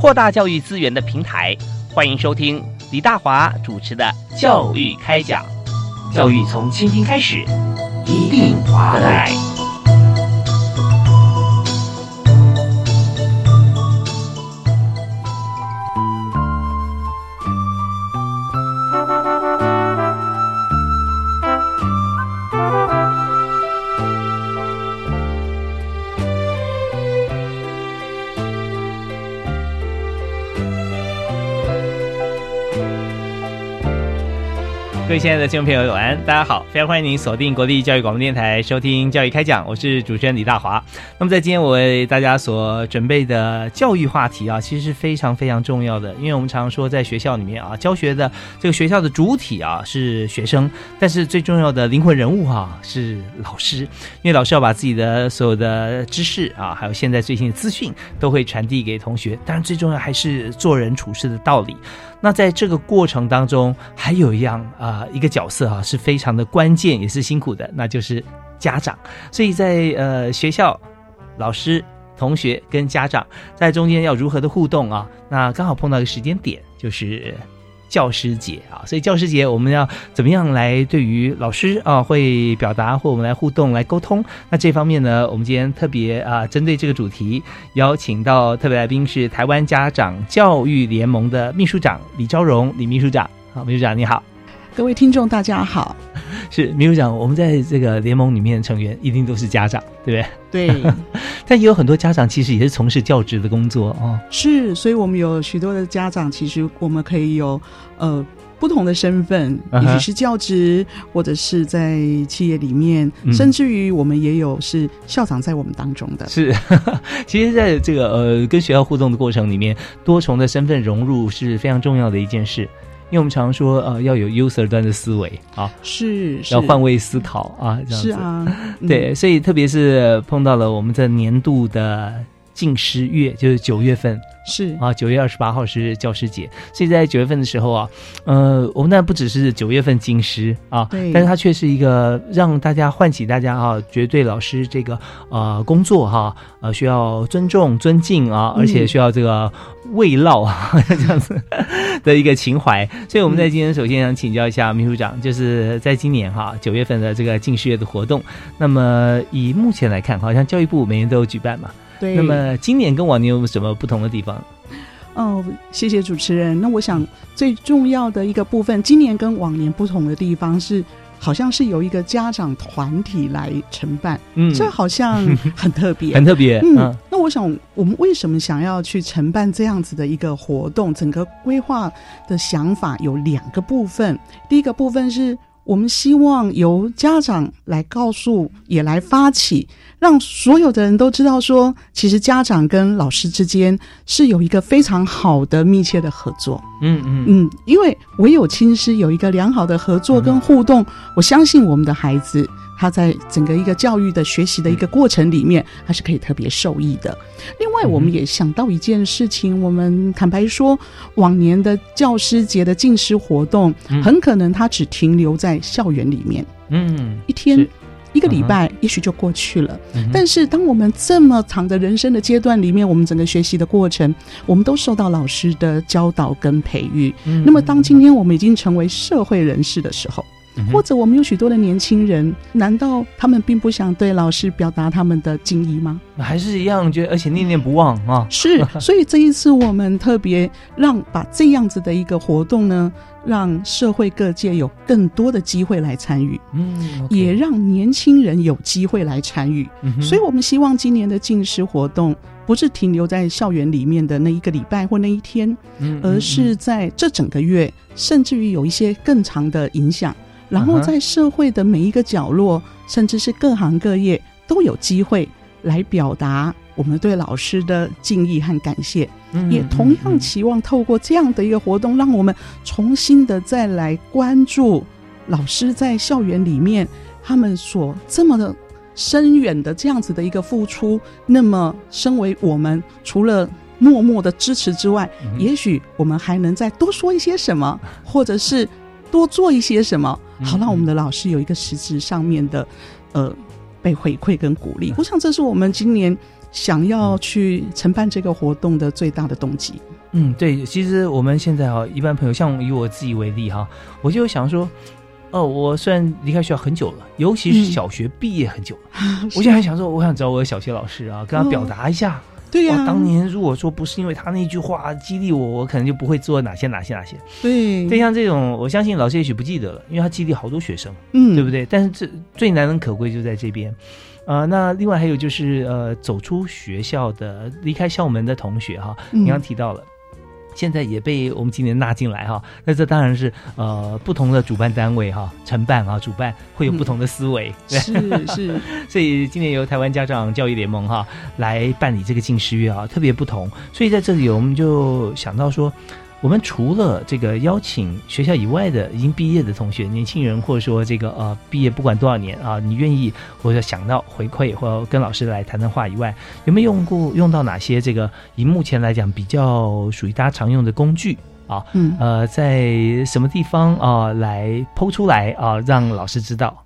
扩大教育资源的平台，欢迎收听李大华主持的《教育开讲》，教育从倾听开始，一定划得来。各位亲爱的听众朋友，晚安！大家好，非常欢迎您锁定国立教育广播电台收听《教育开讲》，我是主持人李大华。那么在今天我为大家所准备的教育话题啊，其实是非常非常重要的，因为我们常说在学校里面啊，教学的这个学校的主体啊是学生，但是最重要的灵魂人物哈是老师，因为老师要把自己的所有的知识啊，还有现在最新的资讯都会传递给同学，当然最重要还是做人处事的道理。那在这个过程当中，还有一样啊，一个角色啊，是非常的关键，也是辛苦的，那就是家长。所以在呃学校，老师、同学跟家长在中间要如何的互动啊？那刚好碰到一个时间点，就是。教师节啊，所以教师节我们要怎么样来对于老师啊会表达或我们来互动来沟通？那这方面呢，我们今天特别啊针对这个主题，邀请到特别来宾是台湾家长教育联盟的秘书长李昭荣李秘书长。好，秘书长你好。各位听众，大家好。是秘书长，我们在这个联盟里面的成员一定都是家长，对不对？对。但也有很多家长其实也是从事教职的工作哦。是，所以我们有许多的家长，其实我们可以有呃不同的身份，也许是教职，或者是在企业里面，甚至于我们也有是校长在我们当中的。是，其实在这个呃跟学校互动的过程里面，多重的身份融入是非常重要的一件事。因为我们常说，呃，要有 user 端的思维啊，是要换位思考啊，这样子，是啊，对，所以特别是碰到了我们这年度的近师月，就是九月份。是啊，九月二十八号是教师节，所以在九月份的时候啊，呃，我们那不只是九月份经师啊，对，但是它却是一个让大家唤起大家啊，绝对老师这个呃工作哈，呃需要尊重尊敬啊，而且需要这个慰劳啊这样子的一个情怀。所以我们在今天首先想请教一下秘书长，就是在今年哈九月份的这个进师月的活动，那么以目前来看，好像教育部每年都有举办嘛。对，那么今年跟往年有什么不同的地方？哦，谢谢主持人。那我想最重要的一个部分，今年跟往年不同的地方是，好像是由一个家长团体来承办，嗯，这好像很特别，很特别。嗯，那我想我们为什么想要去承办这样子的一个活动？整个规划的想法有两个部分，第一个部分是。我们希望由家长来告诉，也来发起，让所有的人都知道，说其实家长跟老师之间是有一个非常好的密切的合作。嗯嗯嗯，因为唯有亲师有一个良好的合作跟互动，我相信我们的孩子。他在整个一个教育的学习的一个过程里面，他是可以特别受益的。另外，我们也想到一件事情，我们坦白说，往年的教师节的敬师活动，很可能它只停留在校园里面，嗯，一天一个礼拜，也许就过去了。但是，当我们这么长的人生的阶段里面，我们整个学习的过程，我们都受到老师的教导跟培育。那么，当今天我们已经成为社会人士的时候，或者我们有许多的年轻人，难道他们并不想对老师表达他们的敬意吗？还是一样觉得，而且念念不忘啊！是，所以这一次我们特别让把这样子的一个活动呢，让社会各界有更多的机会来参与，嗯，也让年轻人有机会来参与。所以我们希望今年的敬师活动不是停留在校园里面的那一个礼拜或那一天，而是在这整个月，甚至于有一些更长的影响。然后在社会的每一个角落，甚至是各行各业，都有机会来表达。我们对老师的敬意和感谢，嗯也同样期望透过这样的一个活动，让我们重新的再来关注老师在校园里面他们所这么的深远的这样子的一个付出。那么，身为我们除了默默的支持之外，嗯也许我们还能再多说一些什么，或者是多做一些什么，好嗯让我们的老师有一个实质上面的呃被回馈跟鼓励。我想这是我们今年想要去承办这个活动的最大的动机。嗯，对，其实我们现在哈，一般朋友像以我自己为例哈，我就想说，哦，我虽然离开学校很久了，尤其是嗯。小学毕业很久了，我现在还想说，我想找我的小学老师啊，跟他表达一下，对呀、哇，当年如果说不是因为他那句话激励我，我可能就不会做哪些哪些哪些。对对，像这种，我相信老师也许不记得了，因为他激励好多学生，嗯对不？对？但是这最难能可贵就在这边。啊、那另外还有就是呃，走出学校的、离开校门的同学哈，嗯你刚刚提到了。现在也被我们今年纳进来哈，那这当然是呃不同的主办单位哈承办啊主办会有不同的思维，嗯是是，所以今年由台湾家长教育联盟哈来办理这个近视月啊，特别不同。所以在这里我们就想到说，我们除了这个邀请学校以外的已经毕业的同学、年轻人，或者说这个呃毕业不管多少年啊，你愿意或者想到回馈或者跟老师来谈谈话以外，有没有用过用到哪些这个以目前来讲比较属于大家常用的工具？啊，嗯呃，在什么地方啊、来剖出来啊、让老师知道。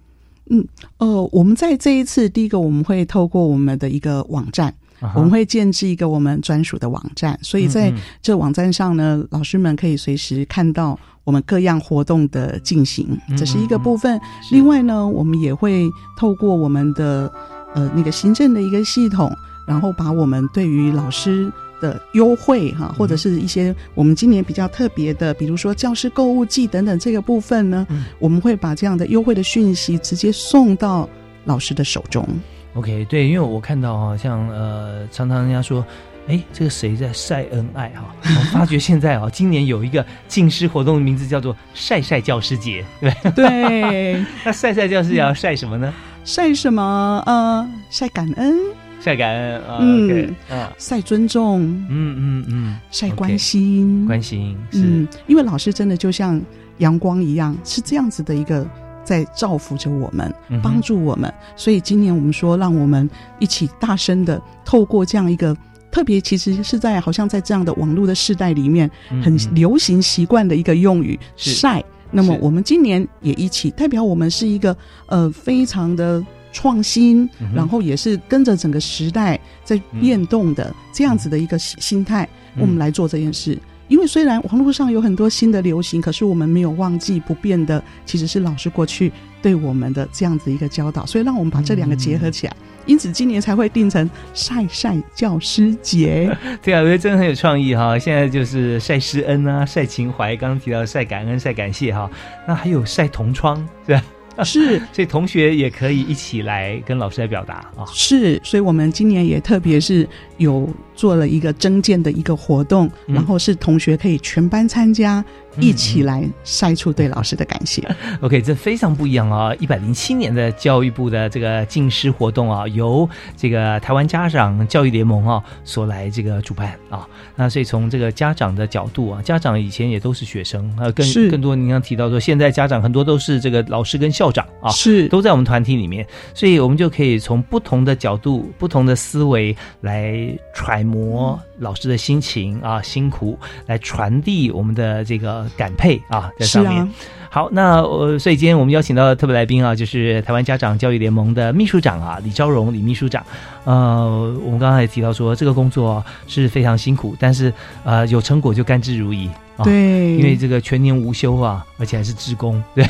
嗯呃，我们在这一次，第一个我们会透过我们的一个网站，我们会建制一个我们专属的网站，所以在这网站上呢，老师们可以随时看到我们各样活动的进行，嗯这是一个嗯部分。是。另外呢，我们也会透过我们的呃那个行政的一个系统，然后把我们对于老师的优惠哈，嗯。或者是一些我们今年比较特别的，比如说教师购物季等等这个部分呢，嗯。我们会把这样的优惠的讯息直接送到老师的手中。OK，对，因为我看到哈，像呃，常常人家说，哎，这个谁在晒恩爱哈？我发觉现在啊，今年有一个敬师活动，名字叫做“晒晒教师节”，对。对，那晒晒教师节要晒什么呢？晒什么？呃，晒感恩，晒感恩啊嗯晒尊重，嗯嗯嗯，晒关心，关心嗯，因为老师真的就像阳光一样，是这样子的一个在造福着我们，帮助我们。所以今年我们说，让我们一起大声的透过这样一个。特别其实是在好像在这样的网络的时代里面，很流行习惯的一个用语“晒”。那么我们今年也一起代表我们是一个呃非常的创新，嗯然后也是跟着整个时代在变动的、这样子的一个心心态，嗯我们来做这件事。因为虽然网络上有很多新的流行，可是我们没有忘记不变的，其实是老师过去对我们的这样子一个教导，所以让我们把这两个结合起来。因此今年才会定成晒晒教师节。对啊，我觉得真的很有创意哈。现在就是晒师恩啊，晒情怀，刚刚提到晒感恩、晒感谢哈，那还有晒同窗，是吧？是所以同学也可以一起来跟老师来表达啊。是，所以我们今年也特别是有做了一个征件的一个活动，嗯然后是同学可以全班参加，嗯一起来晒出对老师的感谢。OK，这非常不一样啊！一百零七年的教育部的这个敬师活动啊，由这个台湾家长教育联盟啊所来这个主办啊。那所以从这个家长的角度啊，家长以前也都是学生，啊，更更多您刚提到说，现在家长很多都是这个老师跟校长啊，是都在我们团体里面，所以我们就可以从不同的角度、不同的思维来揣摩老师的心情啊、辛苦，来传递我们的这个感佩啊，在上面。啊，好，那呃，所以今天我们邀请到的特别来宾啊，就是台湾家长教育联盟的秘书长啊，李昭荣李秘书长。呃，我们刚才也提到说，这个工作是非常辛苦，但是呃，有成果就甘之如饴。啊对，因为这个全年无休啊，而且还是职工，对，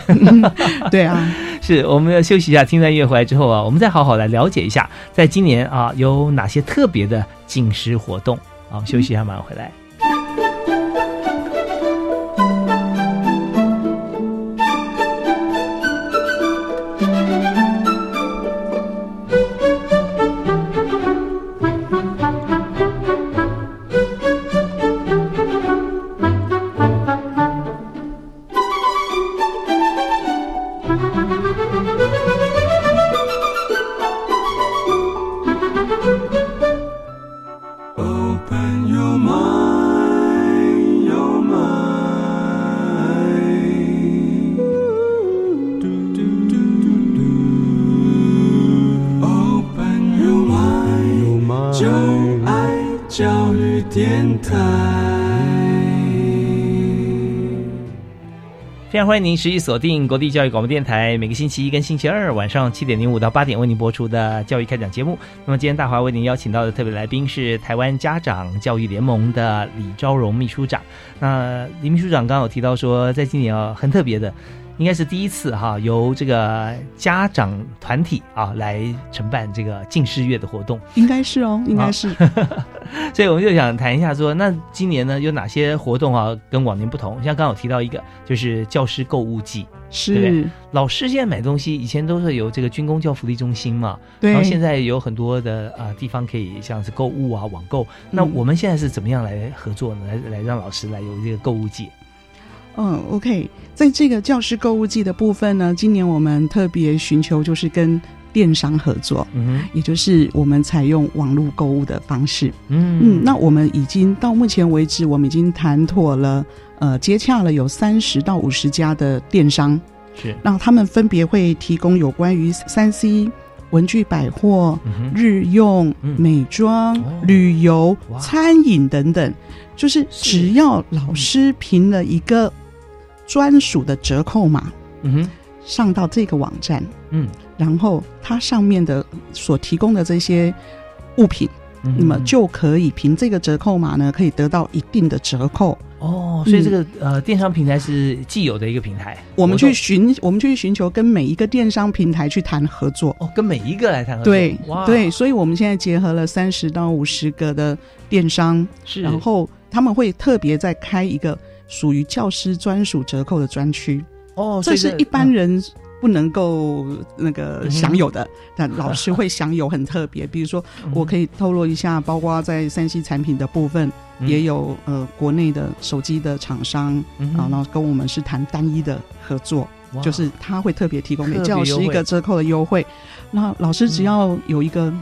对啊，是我们要休息一下，听段音乐回来之后啊，我们再好好来了解一下，在今年啊有哪些特别的进师活动。啊，休息一下，马上回来。非常欢迎您持续锁定国立教育广播电台，每个星期一跟星期二晚上七点零五到八点为您播出的教育开讲节目。那么今天大华为您邀请到的特别来宾是台湾家长教育联盟的李昭荣秘书长。那李秘书长刚刚有提到说，在今年啊很特别的。应该是第一次哈，由这个家长团体啊来承办这个近视月的活动，应该是哦，应该是。所以我们就想谈一下，说那今年呢有哪些活动啊跟往年不同？像刚好提到一个，就是教师购物季，是老师现在买东西，以前都是有这个军工教福利中心嘛，对，然后现在有很多的啊地方可以像是购物啊网购，那我们现在是怎么样来合作呢？来来让老师来有这个购物季。嗯，OK，在这个教师购物季的部分呢，今年我们特别寻求就是跟电商合作，嗯，也就是我们采用网络购物的方式，嗯。嗯，那我们已经到目前为止，我们已经谈妥了，呃，接洽了有三十到五十家的电商，是，那他们分别会提供有关于三 C、文具百货、日用、美妆、旅游、餐饮等等，就是只要老师评了一个。专属的折扣码，嗯哼，上到这个网站，嗯，然后它上面的所提供的这些物品，那么就可以凭这个折扣码呢，可以得到一定的折扣。哦，所以这个呃电商平台是既有的一个平台，我们去寻，我们去寻求跟每一个电商平台去谈合作。哦，跟每一个来谈合作。对，对，所以我们现在结合了三十到五十个的电商，是，然后他们会特别在开一个。属于教师专属折扣的专区哦，这是一般人不能够那个享有的，但老师会享有很特别。比如说，我可以透露一下，包括在三 C 产品的部分，也有呃国内的手机的厂商啊，然后跟我们是谈单一的合作，就是他会特别提供给教师一个折扣的优惠。那老师只要有一个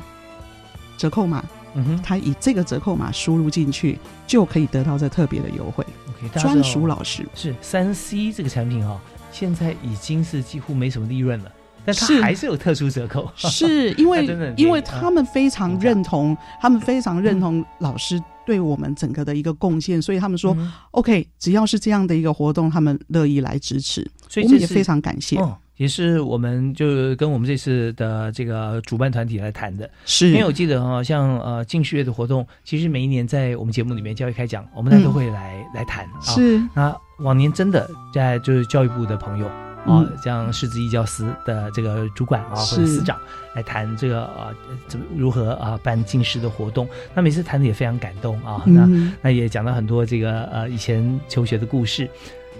折扣码。嗯哼，他以这个折扣码输入进去，就可以得到这特别的优惠。OK，专属老师。是三 C 这个产品哈，现在已经是几乎没什么利润了，但它还是有特殊折扣，是因为 因为他们非常认同，他们非常认同老师对我们整个的一个贡献，所以他们说 OK，只要是这样的一个活动，他们乐意来支持，所以我们也非常感谢。也是我们就是跟我们这次的这个主办团体来谈的，是。因为我记得哈，像呃进士月的活动，其实每一年在我们节目里面教育开讲，我们呢都会来来谈。是。那往年真的在就是教育部的朋友啊，像师资义教司的这个主管啊或者司长来谈这个啊怎么如何啊办近视的活动，那每次谈的也非常感动啊，那那也讲了很多这个呃以前求学的故事。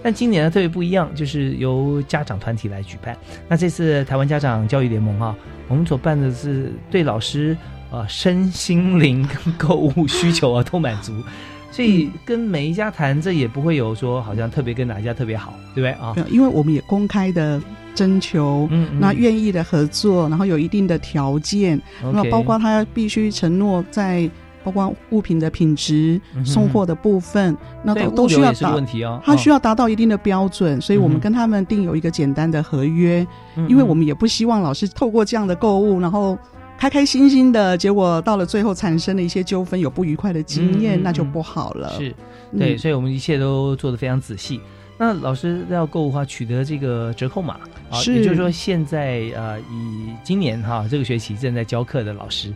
但今年呢特别不一样，就是由家长团体来举办。那这次台湾家长教育联盟啊，我们所办的是对老师啊身心灵跟购物需求啊都满足，所以跟每一家谈，这也不会有说好像特别跟哪一家特别好，对不对啊？因为我们也公开的征求，嗯，那愿意的合作，然后有一定的条件，那包括他必须承诺在。包括物品的品质、送货的部分，那都都需要达，它需要达到一定的标准，所以我们跟他们定有一个简单的合约，因为我们也不希望老师透过这样的购物，然后开开心心的，结果到了最后产生了一些纠纷，有不愉快的经验，那就不好了。是，对，所以我们一切都做的非常仔细。那老师要购物的话，取得这个折扣码，是，也就是说，现在呃，以今年哈这个学期正在教课的老师，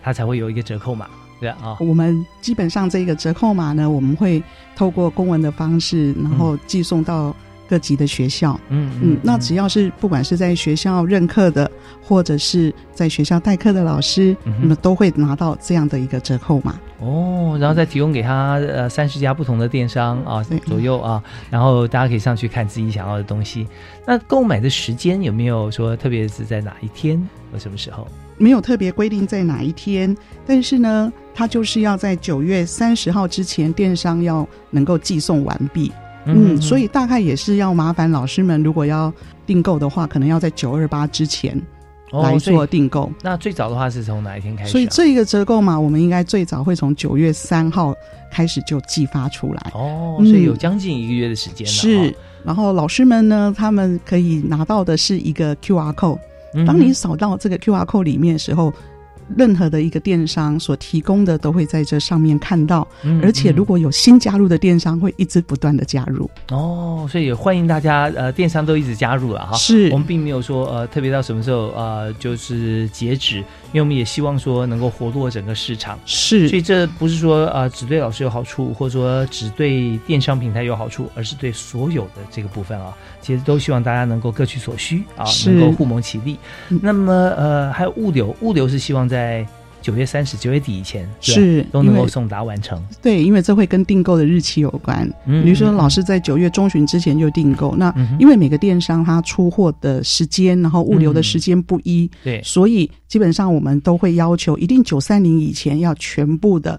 他才会有一个折扣码。对啊，我们基本上这个折扣码呢，我们会透过公文的方式，然后寄送到各级的学校。嗯嗯，那只要是不管是在学校任课的，或者是在学校代课的老师，那么都会拿到这样的一个折扣码。哦，然后再提供给他呃三十家不同的电商啊左右啊，然后大家可以上去看自己想要的东西。那购买的时间有没有说特别是在哪一天或什么时候？没有特别规定在哪一天，但是呢。它就是要在九月三十号之前，电商要能够寄送完毕。嗯，所以大概也是要麻烦老师们，如果要订购的话，可能要在九二八之前来做订购。那最早的话是从哪一天开始？所以这个折扣码，我们应该最早会从九月三号开始就寄发出来。哦，所以有将近一个月的时间了。是，然后老师们呢，他们可以拿到的是一个 Q R code。当你扫到这个 Q R code 里面的时候。任何的一个电商所提供的都会在这上面看到，嗯而且如果有新加入的电商，会一直不断的加入。哦，所以也欢迎大家呃，电商都一直加入了哈。是我们并没有说呃，特别到什么时候呃，就是截止，因为我们也希望说能够活络整个市场。是所以这不是说呃只对老师有好处，或者说只对电商平台有好处，而是对所有的这个部分啊，其实都希望大家能够各取所需啊，能够互谋其利。嗯那么呃，还有物流，物流是希望在九月三十、九月底以前是都能够送达完成。对，因为这会跟订购的日期有关。嗯比如说，嗯老师在九月中旬之前就订购，那因为每个电商它出货的时间，然后物流的时间不一，对所以基本上我们都会要求一定九三零以前要全部的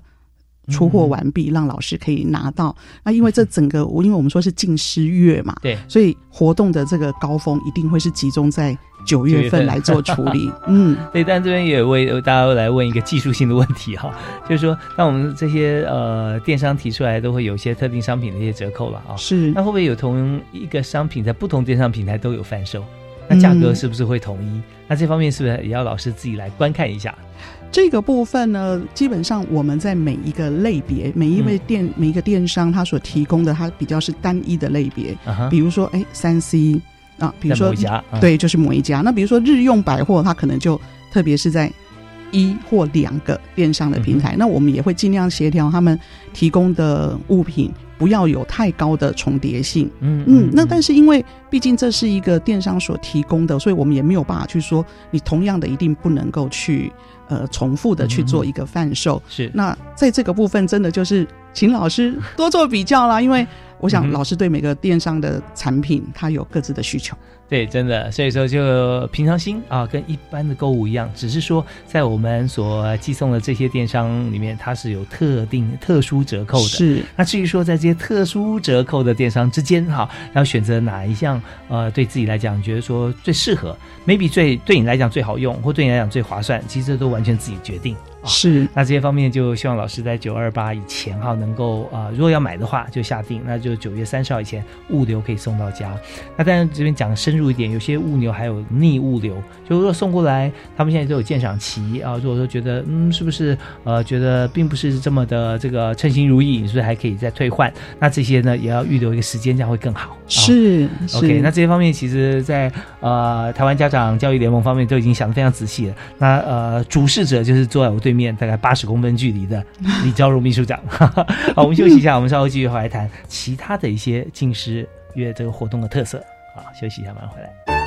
出货完毕，让老师可以拿到。那因为这整个，因为我们说是近十月嘛，对所以活动的这个高峰一定会是集中在九月份份来做处理。嗯，对，但这边也为大家来问一个技术性的问题哈，就是说，那我们这些呃电商提出来，都会有一些特定商品的一些折扣了啊。是那会不会有同一个商品在不同电商平台都有贩售？那价格嗯是不是会统一？那这方面是不是也要老师自己来观看一下？这个部分呢，基本上我们在每一个类别，每一位电、每一个电商，它所提供的，它比较是单一的类别。啊，比如说，哎，三 C 啊，比如说在某一家，啊，对，就是某一家。那比如说日用百货，它可能就特别是在一或两个电商的平嗯台，那我们也会尽量协调他们提供的物品不要有太高的重叠性。嗯嗯，那但是因为毕竟这是一个电商所提供的，所以我们也没有办法去说你同样的一定不能够去呃重复的去做一个贩售。是那在这个部分，真的就是请老师多做比较啦，因为我想嗯老师对每个电商的产品，他有各自的需求。对，真的，所以说就平常心啊，跟一般的购物一样，只是说在我们所寄送的这些电商里面，它是有特定特殊折扣的。是那至于说在这些特殊折扣的电商之间，哈，要选择哪一项，呃，对自己来讲，觉得说最适合，maybe 最对你来讲最好用，或对你来讲最划算，其实这都完全自己决定啊。是那这些方面就希望老师在九二八以前哈，能够啊、呃如果要买的话就下定，那就九月三十号以前物流可以送到家。那当然这边讲深入一点，有些物流还有逆物流，就如果送过来，他们现在都有鉴赏期啊。如果说觉得嗯是不是呃觉得并不是这么的这个称心如意，你是不是还可以再退换？那这些呢也要预留一个时间，这样会更好。啊是是 OK，那这些方面其实在，呃台湾家长教育联盟方面都已经想得非常仔细了。那呃主事者就是坐在我对面大概八十公分距离的 李昭如秘书长。好，我们休息一下，我们稍后继续回来谈其他的一些近师乐这个活动的特色。好，休息一下，马上回来。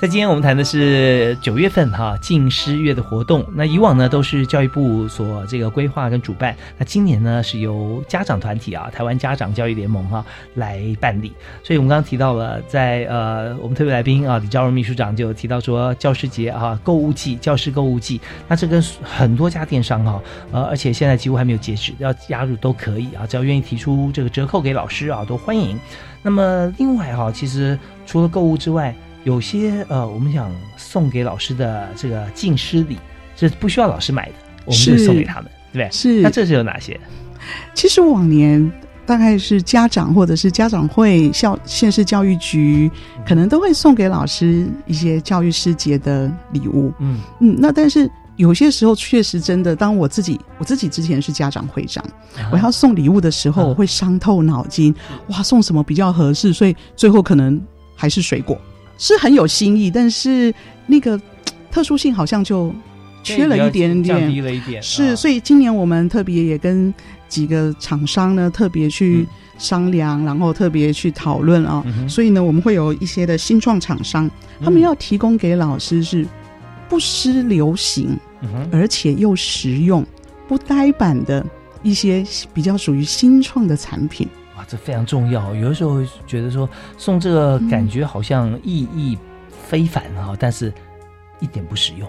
在今天我们谈的是九月份哈敬师月的活动。那以往呢都是教育部所这个规划跟主办，那今年呢是由家长团体啊台湾家长教育联盟哈、来办理。所以我们刚刚提到了，在呃我们特别来宾啊李昭荣秘书长就提到说教师节啊购物季教师购物季，那这跟很多家电商哈、呃而且现在几乎还没有截止，要加入都可以啊，只要愿意提出这个折扣给老师啊都欢迎。那么另外哈、其实除了购物之外，有些呃，我们想送给老师的这个敬师礼是不需要老师买的，我们就是送给他们，对不对？是那这是有哪些？其实往年大概是家长或者是家长会、校县市教育局，可能都会送给老师一些教育师节的礼物。嗯嗯，那但是有些时候确实真的，当我自己我自己之前是家长会长，我要送礼物的时候，啊我会伤透脑筋，哇，送什么比较合适？所以最后可能还是水果，是很有新意，但是那个 特殊性好像就缺了一点降低点。了一点，是，啊所以今年我们特别也跟几个厂商呢特别去商量，然后特别去讨论啊。嗯所以呢，我们会有一些的新创厂商，他们嗯要提供给老师是不失流行，嗯而且又实用、不呆板的一些比较属于新创的产品。哇，这非常重要。有的时候觉得说送这个感觉好像意义非凡哈、但是一点不实用，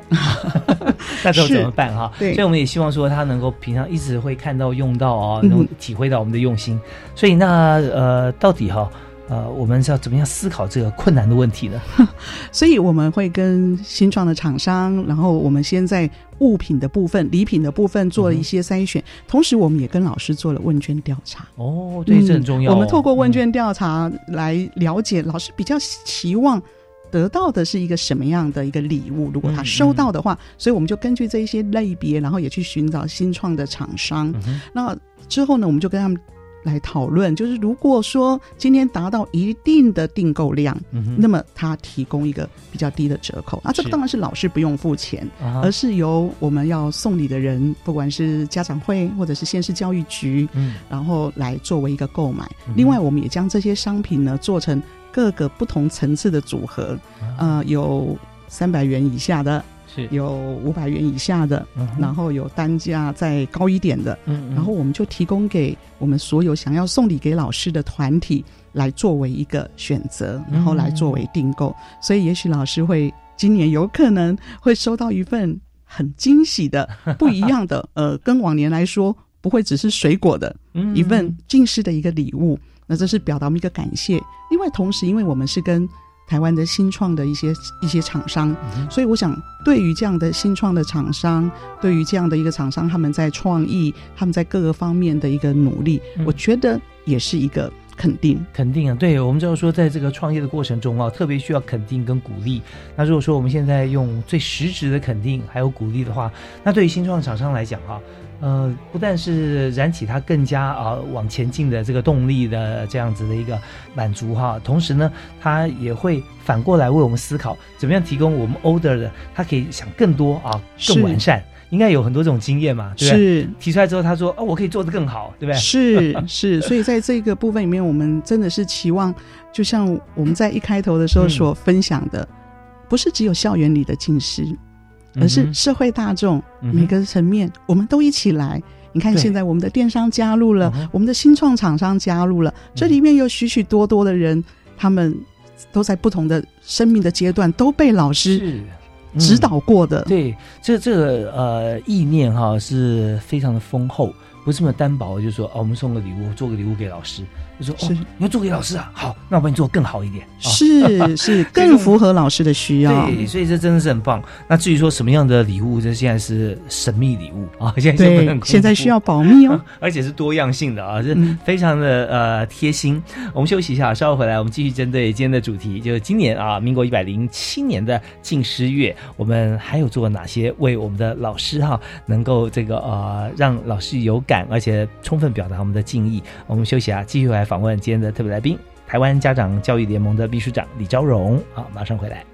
那时候怎么办哈？所以我们也希望说他能够平常一直会看到用到哦，嗯能体会到我们的用心。所以那呃，到底哈呃，我们是要怎么样思考这个困难的问题呢？所以我们会跟新创的厂商，然后我们先在物品的部分、礼品的部分做了一些筛选，同时我们也跟老师做了问卷调查。哦，对，这很重要哦、嗯我们透过问嗯卷调查来了解老师比较期望得到的是一个什么样的一个礼物。如果他嗯收到的话，所以我们就根据这一些类别，然后也去寻找新创的厂商。嗯那之后呢，我们就跟他们来讨论，就是如果说今天达到一定的订购量，嗯那么他提供一个比较低的折扣。那这当然是老师不用付钱，啊而是由我们要送礼的人，不管是家长会或者是县市教育局，嗯然后来作为一个购买。嗯另外，我们也将这些商品呢做成各个不同层次的组合，啊呃，有三百元以下的，是，有五百元以下的，嗯然后有单价再高一点的。嗯嗯然后我们就提供给我们所有想要送礼给老师的团体来作为一个选择，然后来作为订购。所以也许老师会今年有可能会收到一份很惊喜的、不一样的，呃，跟往年来说不会只是水果的嗯一份近视的一个礼物。那这是表达我们一个感谢。另外，同时因为我们是跟台湾的新创的一些一些厂商，嗯所以我想，对于这样的新创的厂商，对于这样的一个厂商，他们在创意，他们在各个方面的一个努力，嗯我觉得也是一个肯定。肯定啊，对我们知道说，在这个创业的过程中啊，特别需要肯定跟鼓励。那如果说我们现在用最实质的肯定还有鼓励的话，那对于新创厂商来讲哈、呃，不但是燃起他更加啊、往前进的这个动力的这样子的一个满足哈，同时呢，他也会反过来为我们思考，怎么样提供我们 older 的，他可以想更多啊，更完善。应该有很多这种经验嘛，对不对？是提出来之后，他说：“哦，我可以做得更好，对不对？”是是，所以在这个部分里面，我们真的是期望，就像我们在一开头的时候嗯所分享的，不是只有校园里的近师，而是社会大众嗯每个层面，我们都一起来。你看，现在我们的电商加入了我们的新创厂商加入了，这里面有许许多多的人，他们都在不同的生命的阶段都被老师指导过的。对，这这个呃意念哈是非常的丰厚，不是那么单薄，就是说哦，我们送个礼物，做个礼物给老师，就说是哦，你要做给老师啊，好，那我帮你做更好一点。啊是是，更符合老师的需要。对，所以这真的是很棒。那至于说什么样的礼物，这现在是神秘礼物啊，现在现在需要保密哦。而且是多样性的啊，这嗯非常的呃贴心。我们休息一下，稍后回来，我们继续针对今天的主题，就是今年啊，民国一百零七年的敬师月，我们还有做哪些为我们的老师哈、能够这个呃让老师有感，而且充分表达我们的敬意。我们休息啊，继续来访问今天的特别来宾，台湾家长教育联盟的秘书长李昭荣。好，马上回来。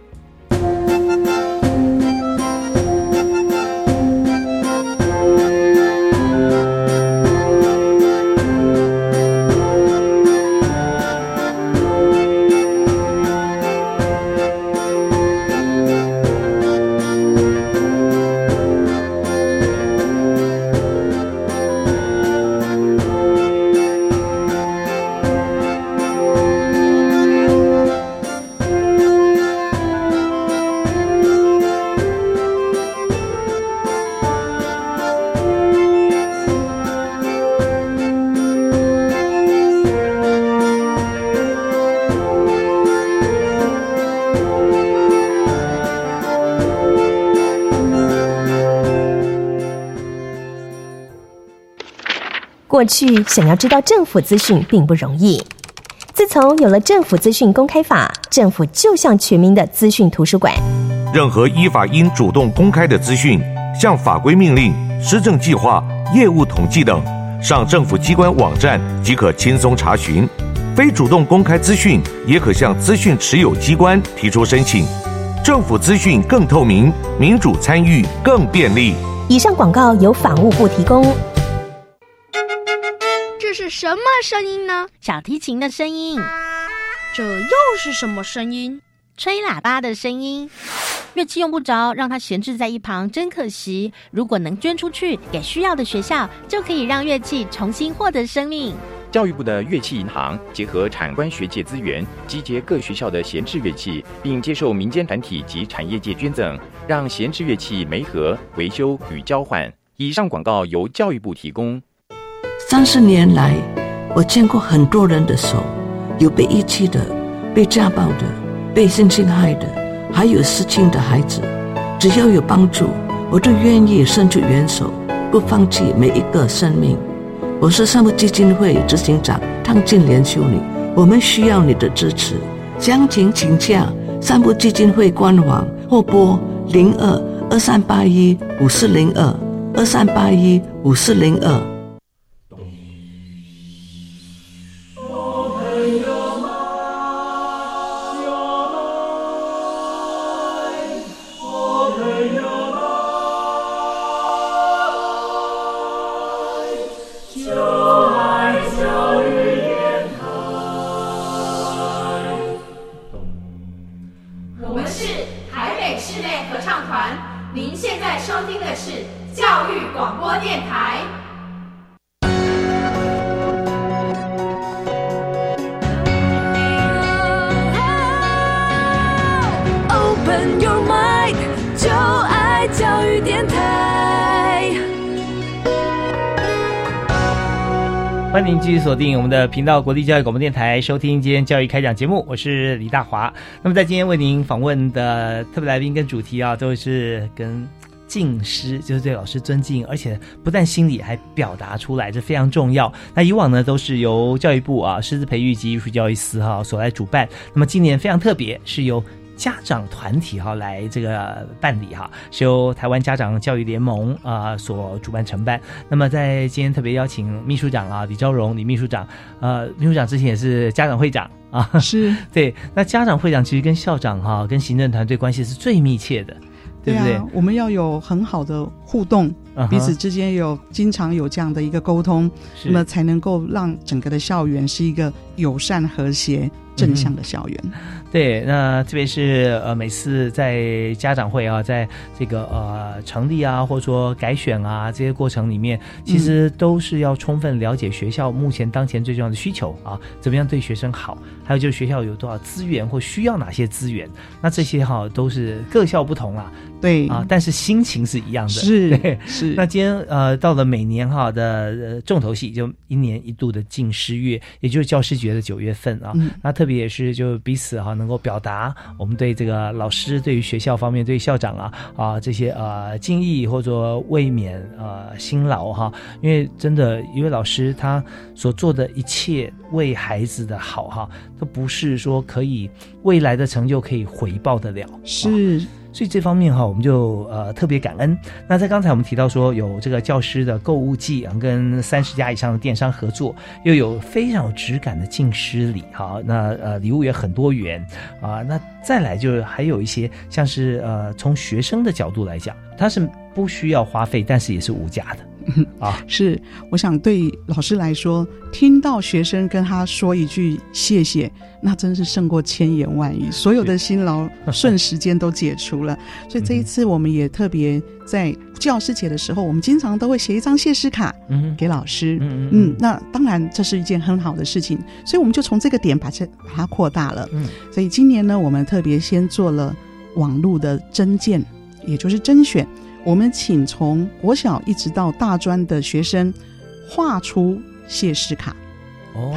过去想要知道政府资讯并不容易。自从有了政府资讯公开法，政府就像全民的资讯图书馆。任何依法应主动公开的资讯，像法规命令、施政计划、业务统计等，上政府机关网站即可轻松查询。非主动公开资讯，也可向资讯持有机关提出申请。政府资讯更透明，民主参与更便利。以上广告由法务部提供。什么声音呢？小提琴的声音。这又是什么声音？吹喇叭的声音。乐器用不着，让它闲置在一旁，真可惜。如果能捐出去给需要的学校，就可以让乐器重新获得生命。教育部的乐器银行结合产官学界资源，集结各学校的闲置乐器，并接受民间团体及产业界捐赠，让闲置乐器媒合、维修与交换。以上广告由教育部提供。三十年来，我见过很多人的手，有被遗弃的，被家暴的，被性侵害的，还有失亲的孩子。只要有帮助，我都愿意伸出援手，不放弃每一个生命。我是善牧基金会执行长汤静莲修女，我们需要你的支持。详情请洽善牧基金会官网或拨零二二三八一五四零二二三八一五四零二。定我们的频道——国立教育广播电台，收听今天教育开讲节目。我是李大华。那么，在今天为您访问的特别来宾跟主题啊，都是跟敬师，就是对老师尊敬，而且不但心里还表达出来，这非常重要。那以往呢，都是由教育部啊师资培育及艺术教育司哈所来主办。那么今年非常特别，是由家长团体哈来这个办理哈，是由台湾家长教育联盟啊所主办承办。那么在今天特别邀请秘书长啊李昭荣李秘书长，呃秘书长之前也是家长会长啊，是 对。那家长会长其实跟校长哈跟行政团队关系是最密切的，对不对？我们要有很好的互动，彼此之间有经常有这样的一个沟通，那么才能够让整个的校园是一个友善和谐。正向的校园，对，那特别是呃，每次在家长会啊，在这个呃成立啊，或者说改选啊这些过程里面，其实都是要充分了解学校目前当前最重要的需求啊，怎么样对学生好，还有就是学校有多少资源或需要哪些资源，那这些哈都是各校不同啊，对啊，但是心情是一样的，是是。那今天呃，到了每年哈的呃重头戏，就一年一度的进师月，也就是教师节的九月份啊，那特别。也是就彼此哈能够表达我们对这个老师对于学校方面对校长啊啊这些呃敬意或者未免呃辛劳哈，因为真的一位老师他所做的一切为孩子的好哈，都不是说可以未来的成就可以回报得了是。所以这方面哈，我们就呃特别感恩。那在刚才我们提到说有这个教师的购物季啊，跟三十家以上的电商合作，又有非常有质感的敬师礼哈。那呃礼物也很多元啊。那再来就是还有一些像是呃从学生的角度来讲，他是不需要花费，但是也是无价的。啊，是，我想对老师来说，听到学生跟他说一句谢谢，那真是胜过千言万语，所有的辛劳瞬时间都解除了。所以这一次，我们也特别在教师节的时候，我们经常都会写一张谢师卡，嗯，给老师，嗯嗯，那当然这是一件很好的事情，所以我们就从这个点把这把它扩大了。嗯，所以今年呢，我们特别先做了网络的征件，也就是甄选。我们请从国小一直到大专的学生画出谢师卡，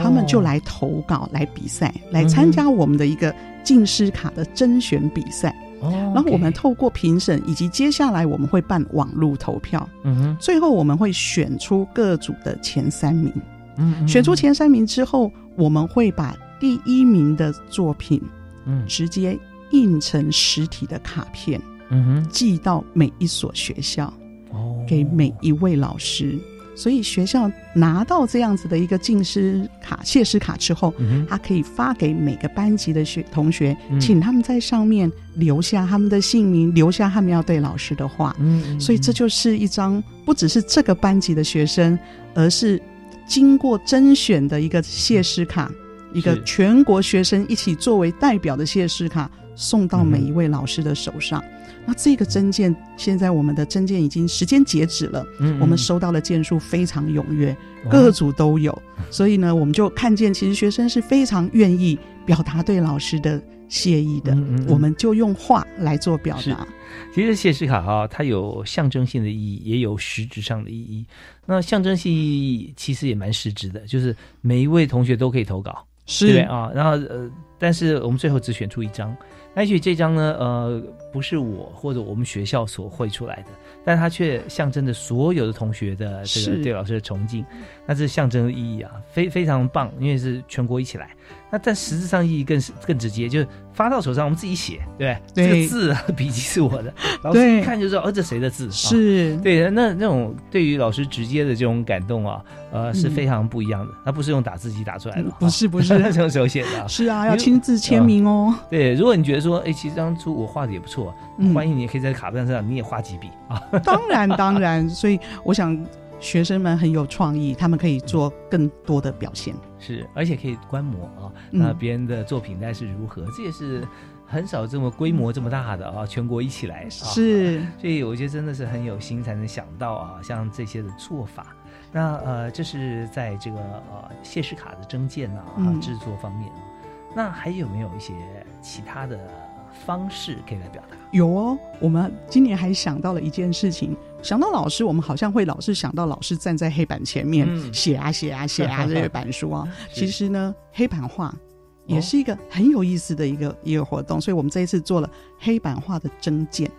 他们就来投稿、来比赛、来参加我们的一个进师卡的甄选比赛。然后我们透过评审，以及接下来我们会办网络投票，嗯哼，最后我们会选出各组的前三名。嗯选出前三名之后，我们会把第一名的作品，嗯。直接印成实体的卡片，嗯哼，寄到每一所学校，哦，给每一位老师。所以学校拿到这样子的一个进师卡、谢师卡之后，嗯他可以发给每个班级的学同学，嗯。请他们在上面留下他们的姓名，留下他们要对老师的话。嗯所以这就是一张不只是这个班级的学生，而是经过甄选的一个谢师卡，一个全国学生一起作为代表的谢师卡送到每一位老师的手上。那这个证件，现在我们的证件已经时间截止了，嗯嗯。我们收到的件数非常踊跃，各组都有，所以呢，我们就看见其实学生是非常愿意表达对老师的谢意的，嗯嗯嗯。我们就用画来做表是。达。其实谢师卡哈，它有象征性的意义，也有实质上的意义。那象征性意义其实也蛮实质的，就是每一位同学都可以投稿，是。对？啊？然后呃，但是我们最后只选出一张，那也许这张呢，呃，不是我或者我们学校所绘出来的，但它却象征着所有的同学的这个对老师的崇敬，那这象征的意义啊，非非常棒，因为是全国一起来。那但实质上意义更是更直接，就是发到手上我们自己写，对不对？这个字啊笔记是我的，老师一看就知道，哦，这谁的字？啊是对，那那种对于老师直接的这种感动啊，呃，是嗯非常不一样的。他不是用打字机打出来的，不是不 是这种手写的啊。是啊，要亲自签名哦。对，如果你觉得说，哎，其实当初我画的也不错，嗯欢迎你也可以在卡片上你也画几笔啊。当然当然，所以我想学生们很有创意，他们可以做更多的表现。是，而且可以观摩啊，嗯那别人的作品大概是如何，这也是很少这么规模这么大的啊，全国一起来啊。是所以我觉得真的是很有心才能想到啊，像这些的做法。那呃，这是在这个呃谢师卡的征件啊、嗯制作方面，那还有没有一些其他的方式可以来表达？有哦，我们今年还想到了一件事情，想到老师，我们好像会老是想到老师站在黑板前面、嗯写啊写啊写啊 这些板书啊。其实呢，黑板画也是一个很有意思的一个、一个活动，所以我们这一次做了黑板画的征件。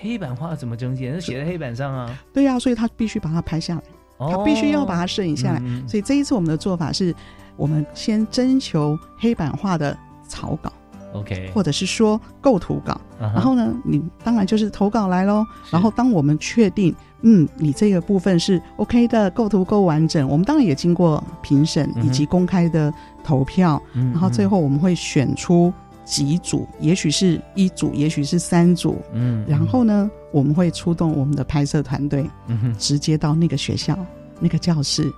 黑板画怎么征件？是写在黑板上啊？对呀、所以他必须把它拍下来，哦他必须要把它摄影下来。所以这一次我们的做法是，我们先征求黑板画的草稿。OK，或者是说构图稿，然后呢，你当然就是投稿来喽。然后当我们确定，嗯，你这个部分是 OK 的，构图够完整，我们当然也经过评审以及公开的投票，嗯然后最后我们会选出几组，也许是一组，也许是三组，嗯然后呢，我们会出动我们的拍摄团队，嗯直接到那个学校、那个教室，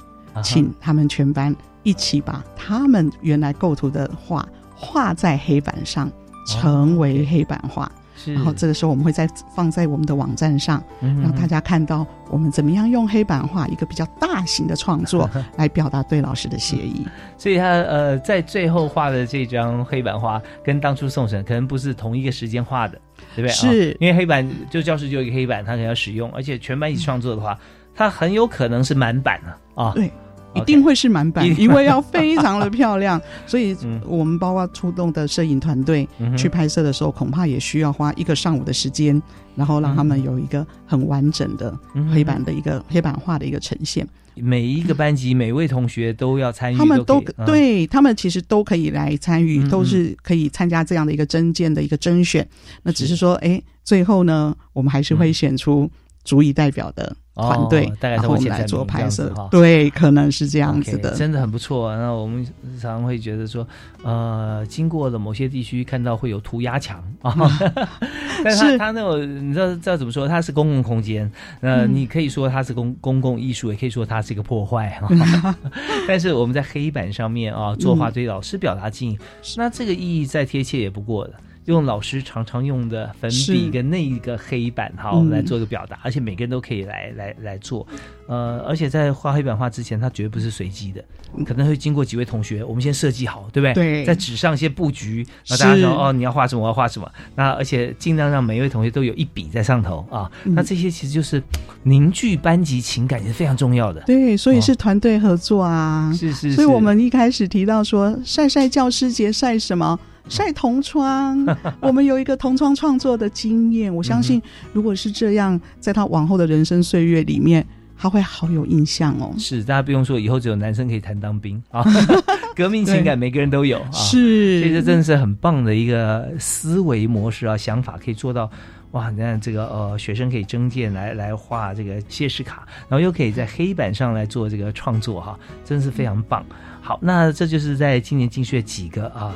请他们全班一起把他们原来构图的画画在黑板上，成为黑板画。然后这个时候我们会再放在我们的网站上，让大家看到我们怎么样用黑板画一个比较大型的创作 来表达对老师的谢意。所以他呃，在最后画的这张黑板画，跟当初送审可能不是同一个时间画的，对不对？是啊因为黑板就教室就有一个黑板，他可能要使用，而且全班一起创作的话，它很有可能是满版啊啊。对。一定会是满版因为要非常的漂亮，所以嗯。我们包括出动的摄影团队嗯去拍摄的时候，恐怕也需要花一个上午的时间，然后让他们有一个很完整的黑板的一个黑板画的一个呈现。每一个班级每位同学都要参与，他们都嗯。对他们其实都可以来参与，嗯都是可以参加这样的一个征件的一个甄选。那只是说，哎，最后呢，我们还是会选出足以代表的团队，哦大概然后我们来做拍摄。对，可能是这样子的。真的很不错。那我们常常会觉得说，呃，经过了某些地区看到会有涂鸦墙啊，但是它那种你知道知道怎么说？它是公共空间，呃，嗯你可以说它是公公共艺术，也可以说它是一个破坏啊。但是我们在黑板上面啊，作画对老师表达敬意，那这个意义再贴切也不过了。用老师常常用的粉笔跟那一个黑板哈，嗯来做一个表达，而且每个人都可以来来来做。呃，而且在画黑板画之前，它绝对不是随机的，可能会经过几位同学，我们先设计好，对不对？对在纸上先布局，那大家是说哦，你要画什么，我要画什么。那而且尽量让每一位同学都有一笔在上头啊。嗯那这些其实就是凝聚班级情感，也是非常重要的。对，所以是团队合作啊。是是是所以我们一开始提到说，晒晒教师节晒什么？晒同窗，我们有一个同窗创作的经验。我相信，如果是这样，在他往后的人生岁月里面，他会好有印象哦。是，大家不用说，以后只有男生可以谈当兵啊，革命情感每个人都有啊。是，所以这真的是很棒的一个思维模式啊，想法可以做到。哇，你看这个呃，学生可以征件来来画这个谢师卡，然后又可以在黑板上来做这个创作哈，真的是非常棒。好，那这就是在今年进去的几个啊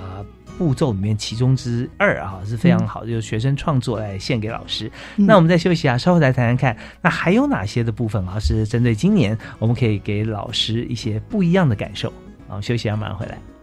步骤里面其中之二啊，是非常好的，就是学生创作来献给老师。那我们再休息啊，稍后再谈谈看，那还有哪些的部分啊是针对今年我们可以给老师一些不一样的感受？好，休息啊，马上回来。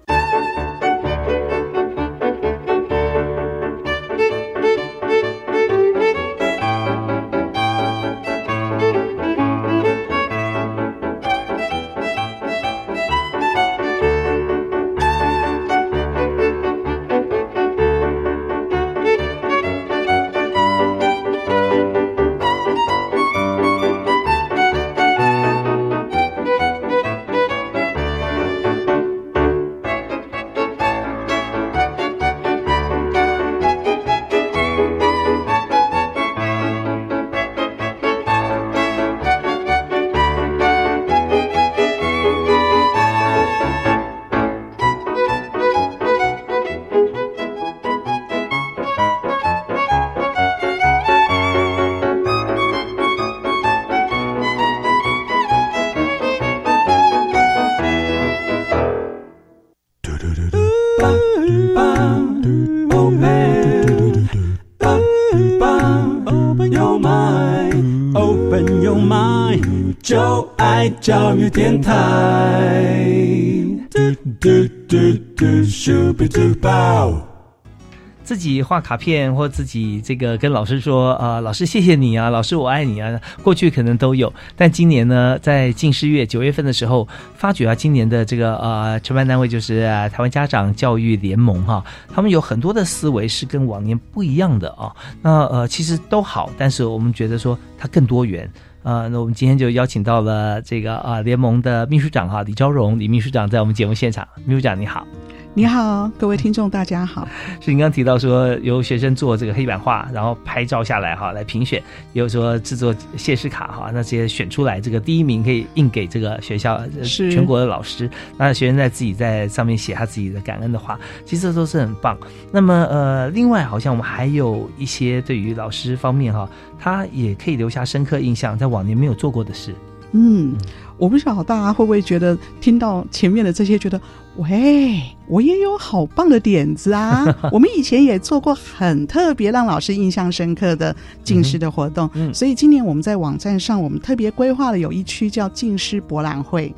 自己画卡片，或自己这个跟老师说啊，老师谢谢你啊，老师我爱你啊。过去可能都有，但今年呢，在近十月九月份的时候，发觉啊，今年的这个呃承办单位就是台湾家长教育联盟哈，他们有很多的思维是跟往年不一样的啊。那呃，其实都好，但是我们觉得说它更多元。呃，那我们今天就邀请到了这个啊联盟的秘书长哈李昭荣李秘书长在我们节目现场，秘书长你好。你好，各位听众，大家好。是你刚刚提到说由学生做这个黑板画，然后拍照下来哈，来评选，也有说制作谢师卡哈，那些选出来这个第一名可以印给这个学校是全国的老师，那学生在自己在上面写他自己的感恩的话，其实都是很棒。那么呃，另外好像我们还有一些对于老师方面哈，他也可以留下深刻印象，在往年没有做过的事。嗯，我不晓得大家会不会觉得听到前面的这些，觉得喂，我也有好棒的点子啊！我们以前也做过很特别让老师印象深刻的近视的活动，所以今年我们在网站上，我们特别规划了有一区叫近视博览会。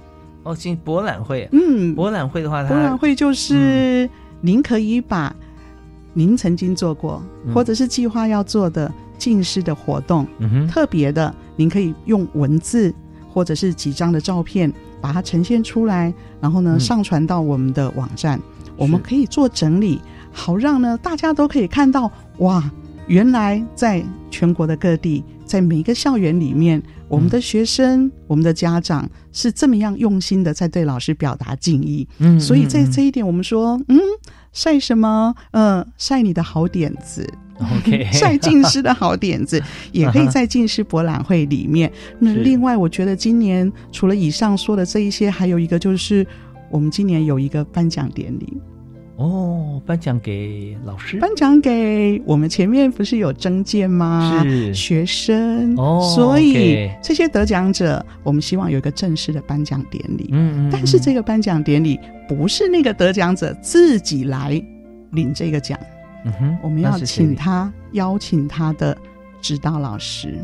哦，进博览会，嗯，博览会的话，博览会就是您可以把您曾经做过或者是计划要做的近视的活动，嗯，特别的，您可以用文字。或者是几张的照片，把它呈现出来，然后呢上传到我们的网站，我们可以做整理，好让呢大家都可以看到，哇，原来在全国的各地，在每一个校园里面，我们的学生、我们的家长是这么样用心的在对老师表达敬意。嗯，所以在这一点，我们说，嗯，晒什么？呃，晒你的好点子。OK，晒近视的好点子，也可以在近视博览会里面。那另外，我觉得今年除了以上说的这一些，还有一个就是，我们今年有一个颁奖典礼。哦，颁奖给老师，颁奖给我们前面不是有征件吗？是学生哦，所以这些得奖者，我们希望有一个正式的颁奖典礼。嗯嗯，但是这个颁奖典礼不是那个得奖者自己来领这个奖。嗯哼，我们要请他邀请他的指导老师，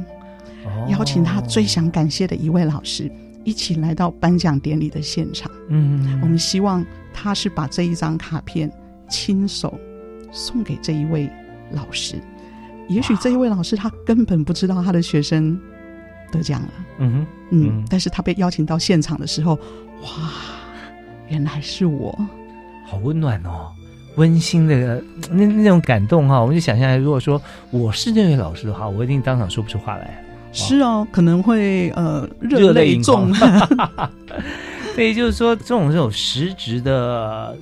邀请他最想感谢的一位老师一起来到颁奖典礼的现场。嗯，我们希望他是把这一张卡片亲手送给这一位老师。也许这一位老师他根本不知道他的学生得奖了。嗯哼，嗯，但是他被邀请到现场的时候，哇，原来是我，好温暖哦。温馨的那那种感动哈，我们就想象，如果说我是那位老师的话，我一定当场说不出话来。是哦，可能会呃热泪纵。对，就是说这种这种实质的。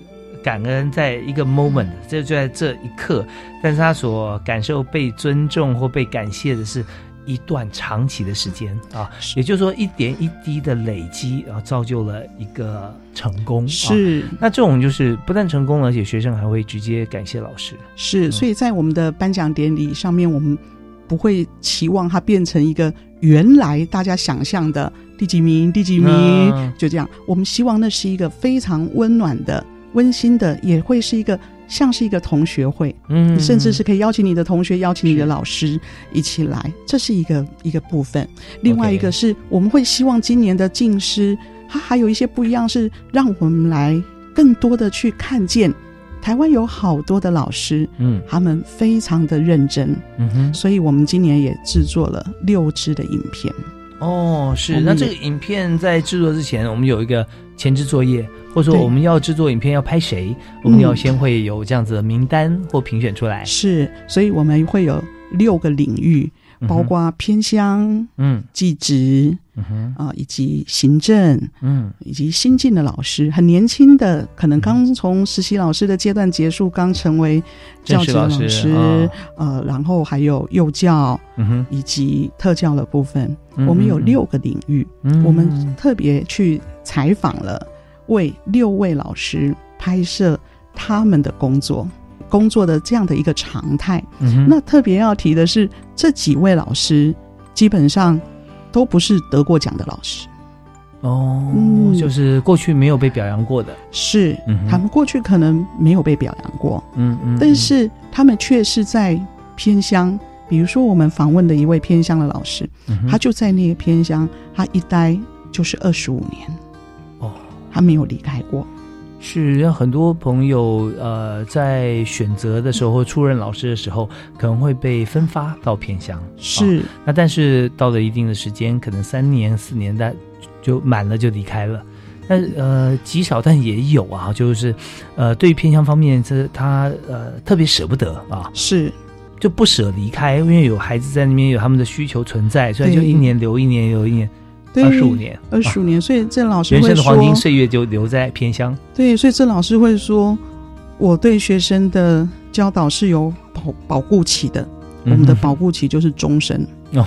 感恩在一个 moment，这就在这一刻，但是他所感受被尊重或被感谢的是一段长期的时间啊，也就是说一点一滴的累积，然后造就了一个成功。是，那这种就是不但成功了，而且学生还会直接感谢老师。是，所以在我们的颁奖典礼上面，我们不会期望它变成一个原来大家想象的第几名、第几名，嗯就这样。我们希望那是一个非常温暖的、温馨的，也会是一个像是一个同学会，嗯你甚至是可以邀请你的同学、邀请你的老师一起来，这是一个一个部分。另外一个是我们会希望今年的进师，它还有一些不一样，是让我们来更多的去看见。台湾有好多的老师，嗯他们非常的认真，嗯哼，所以我们今年也制作了六支的影片。哦，是。那这个影片在制作之前，我们有一个前置作业，或者说我们要制作影片要拍谁，我们要先会有这样子的名单或评选出来。是，所以我们会有六个领域，包括偏乡、嗯。技职嗯哼。啊、以及行政，嗯。以及新进的老师，很年轻的，可能刚从实习老师的阶段结束，刚成为教职老师呃，然后还有幼教嗯哼，以及特教的部分，嗯我们有六个领域，嗯。我们特别去采访了为六位老师拍摄他们的工作。工作的这样的一个常态，嗯那特别要提的是，这几位老师基本上都不是得过奖的老师，哦，嗯。就是过去没有被表扬过的。是、嗯他们过去可能没有被表扬过，嗯嗯，但是他们却是在偏乡，比如说我们访问的一位偏乡的老师，嗯他就在那个偏乡，他一待就是二十五年，哦，他没有离开过。是让很多朋友呃在选择的时候出任老师的时候，可能会被分发到偏乡。是哦那但是到了一定的时间，可能三年四年但就满了就离开了。但呃极少，但也有啊，就是呃对于偏乡方面，这他呃特别舍不得啊，是就不舍离开，因为有孩子在那边有他们的需求存在，所以就一年留一年留一年，对二十五年，二十五年，所以这老师人会说，生的黄金岁月就留在偏乡。对，所以这老师会说，我对学生的教导是有保保护期的，我们的嗯保护期就是终身。哦，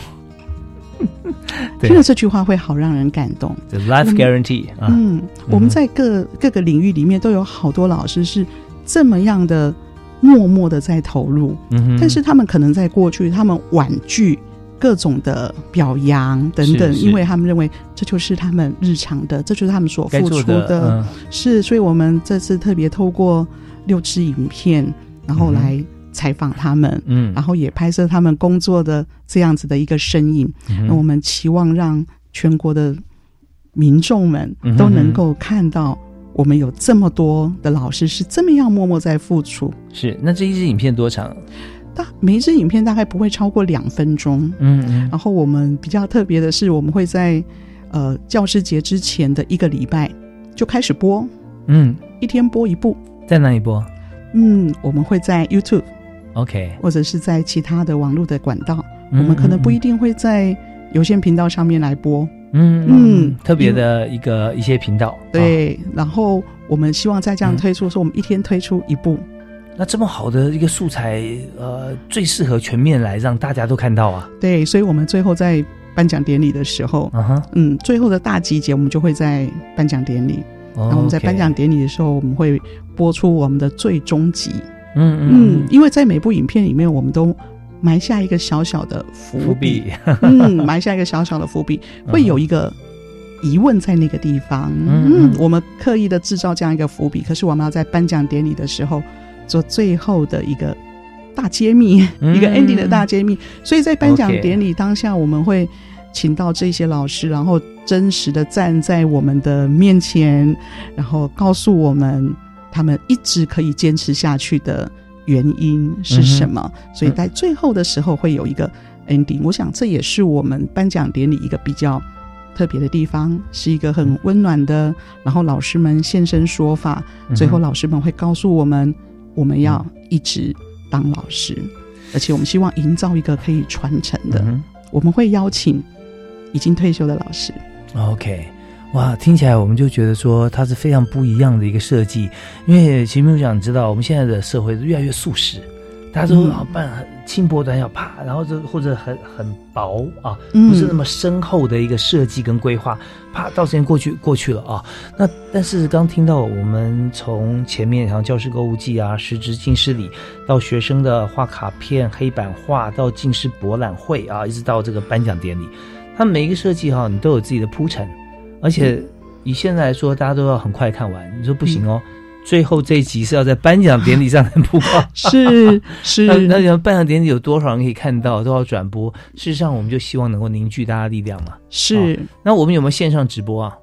对 听了这句话会好让人感动。The life 嗯。guarantee 啊，嗯，我们在各各个领域里面都有好多老师是这么样的默默的在投入，嗯但是他们可能在过去，他们婉拒各种的表扬等等，因为他们认为这就是他们日常的，这就是他们所付出的嗯是，所以我们这次特别透过六支影片，然后来采访他们，嗯然后也拍摄他们工作的这样子的一个身影。嗯那我们期望让全国的民众们都能够看到，我们有这么多的老师是这么样默默在付出。是。那这一支影片多长？大每一支影片大概不会超过两分钟。嗯嗯然后我们比较特别的是，我们会在呃教师节之前的一个礼拜就开始播，嗯，一天播一部。在哪里播嗯，我们会在 YouTube？OK，或者是在其他的网络的管道，嗯我们可能嗯不一定会在有线频道上面来播。嗯嗯特别的一个一些频道。对，然后我们希望再这样嗯推出，说我们一天推出一部。那这么好的一个素材，呃，最适合全面来让大家都看到啊。对，所以我们最后在颁奖典礼的时候，嗯哼，嗯，最后的大集结，我们就会在颁奖典礼。哦然后我们在颁奖典礼的时候，我们会播出我们的最终集。嗯嗯嗯，因为在每部影片里面，我们都埋下一个小小的伏伏笔嗯，埋下一个小小的伏笔，会有一个疑问在那个地方。嗯嗯，我们刻意的制造这样一个伏笔，可是我们要在颁奖典礼的时候做最后的一个大揭秘，嗯一个 ending 的大揭秘。所以在颁奖典礼当下，我们会请到这些老师，然后真实的站在我们的面前，然后告诉我们他们一直可以坚持下去的原因是什么。所以在最后的时候会有一个 ending。我想这也是我们颁奖典礼一个比较。特别的地方是一个很温暖的，然后老师们现身说法，最后老师们会告诉我们，我们要一直当老师，而且我们希望营造一个可以传承的。嗯我们会邀请已经退休的老师，OK，哇，听起来我们就觉得说它是非常不一样的一个设计，因为其实秘书长知道，我们现在的社会越来越素食，大家都嗯。好办很轻薄短小，啪，然后就或者很很薄啊，嗯不是那么深厚的一个设计跟规划，啪，到时间过去过去了啊。那但是刚听到我们从前面像教室购物季啊、实质进士礼，到学生的画卡片、黑板画，到进士博览会啊，一直到这个颁奖典礼，它每一个设计哈、你都有自己的铺陈，而且以现在来说，大家都要很快看完，你说不行哦。最后这一集是要在颁奖典礼上来曝光，是是那那你要颁奖典礼有多少人可以看到，多少转播。事实上，我们就希望能够凝聚大家力量嘛。是哦那我们有没有线上直播啊？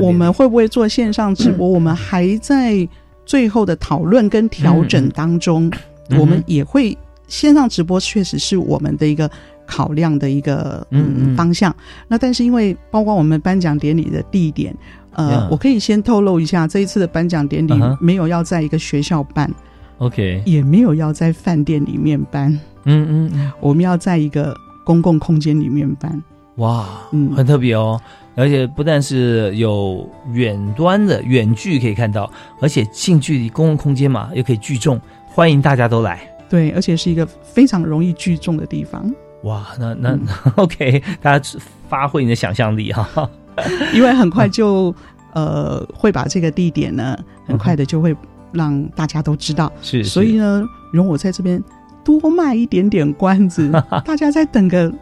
我们会不会做线上直播？我们还在最后的讨论跟调整当中，嗯我们也会线上直播，确实是我们的一个考量的一个嗯嗯嗯方向。那但是因为包括我们颁奖典礼的地点。呃我可以先透露一下，这一次的颁奖典礼没有要在一个学校办 OK，也没有要在饭店里面办，嗯嗯嗯，我们要在一个公共空间里面办。哇，嗯很特别哦。而且不但是有远端的远距可以看到，而且近距离公共空间嘛，又可以聚众，欢迎大家都来。对，而且是一个非常容易聚众的地方。哇，那那、OK，大家发挥你的想象力哈。因为很快就呃会把这个地点呢，很快的就会让大家都知道。是是所以呢，容我在这边多卖一点点关子，大家再等个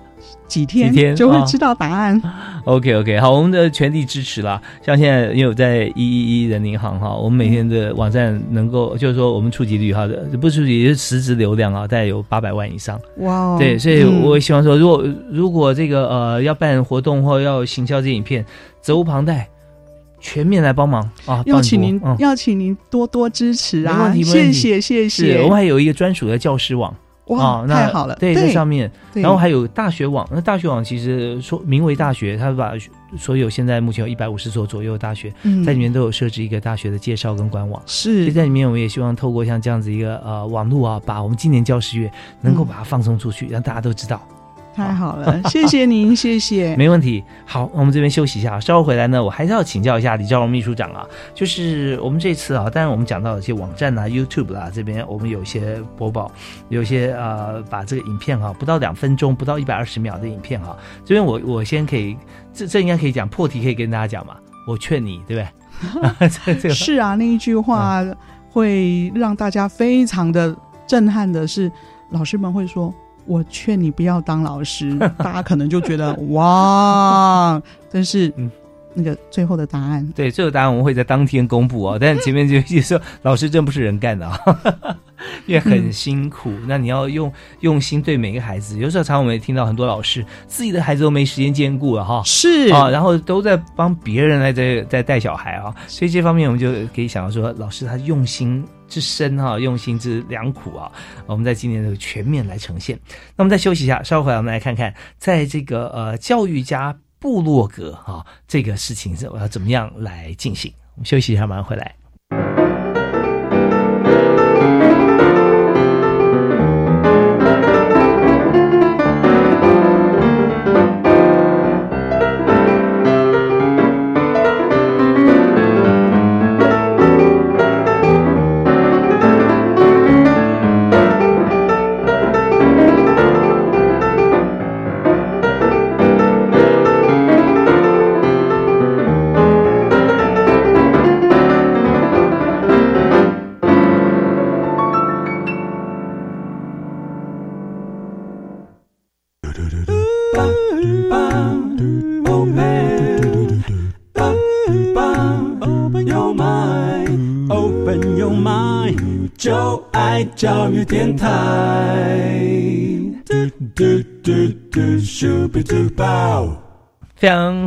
几天，就会知道答案。OK OK，好，我们的全力支持啦。像现在因为我在一一一人民银行哈，我们每天的网站能够就是说我们触及率哈，不是触及，也是实质流量啊，大概有八百万以上。哇哦对，所以嗯我也希望说，如果如果这个呃要办活动或要行销这影片，责无旁贷，全面来帮忙啊！要请您帮，要请您多多支持啊！谢谢谢是谢。我们还有一个专属的教师网。哇啊，那太好了对，在上面，然后还有大学网。那大学网其实说名为大学，它把所有现在目前有一百五十所左右的大学，嗯在里面都有设置一个大学的介绍跟官网。是所以在里面，我们也希望透过像这样子一个呃网络啊，把我们今年教师月能够把它放送出去，让大家都知道。太好了，谢谢您，谢谢。没问题。好，我们这边休息一下，稍后回来呢，我还是要请教一下李兆荣秘书长啊，就是我们这次啊，当然我们讲到一些网站啊、YouTube 啊、这边我们有一些播报，有一些呃，把这个影片哈、不到两分钟，不到一百二十秒的影片哈、这边我我先可以，这这应该可以讲破题，可以跟大家讲嘛。我劝你，对不对？这这个是啊，那一句话嗯会让大家非常的震撼的是，老师们会说。我劝你不要当老师，大家可能就觉得哇，真是嗯那个最后的答案，对，这个答案我们会在当天公布哦。但前面就就说，老师真不是人干的啊，因为很辛苦。那你要用用心对每个孩子。有时候常常我们也听到很多老师自己的孩子都没时间兼顾了哈，是啊，然后都在帮别人来在在带小孩啊。所以这方面我们就可以想到说，老师他用心之深哈、用心之良苦啊。我们在今年的全面来呈现。那我们再休息一下，稍后回来我们来看看，在这个呃教育家部落格哈、这个事情是我要怎么样来进行。我们休息一下，马上回来。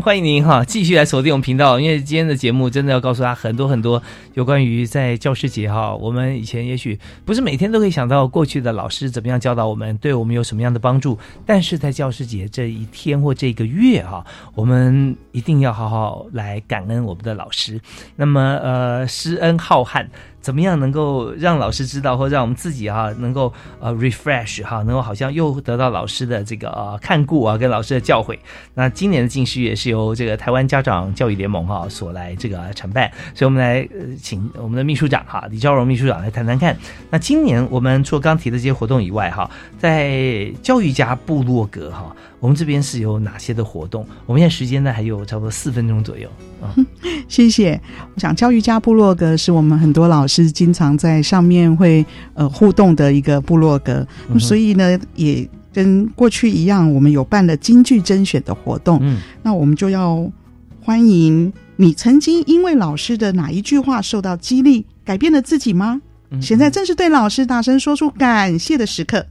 欢迎您哈，继续来锁定我们频道，因为今天的节目真的要告诉他很多很多有关于在教师节哈，我们以前也许不是每天都可以想到过去的老师怎么样教导我们，对我们有什么样的帮助，但是在教师节这一天或这个月哈，我们一定要好好来感恩我们的老师。那么呃，施恩浩瀚。怎么样能够让老师知道，或者让我们自己哈能够呃 refresh 哈，能够好像又得到老师的这个呃看顾啊，跟老师的教诲。那今年的进士也是由这个台湾家长教育联盟哈所来这个承办，所以我们来呃请我们的秘书长哈李昭荣秘书长来谈谈看。那今年我们除了刚提的这些活动以外哈，在教育家部落格哈，我们这边是有哪些的活动？我们现在时间呢还有差不多四分钟左右啊。谢谢。我想教育家部落格是我们很多老师经常在上面会呃互动的一个部落格，所以呢也跟过去一样，我们有办了京剧甄选的活动。嗯，那我们就要欢迎你曾经因为老师的哪一句话受到激励，改变了自己吗？现在正是对老师大声说出感谢的时刻，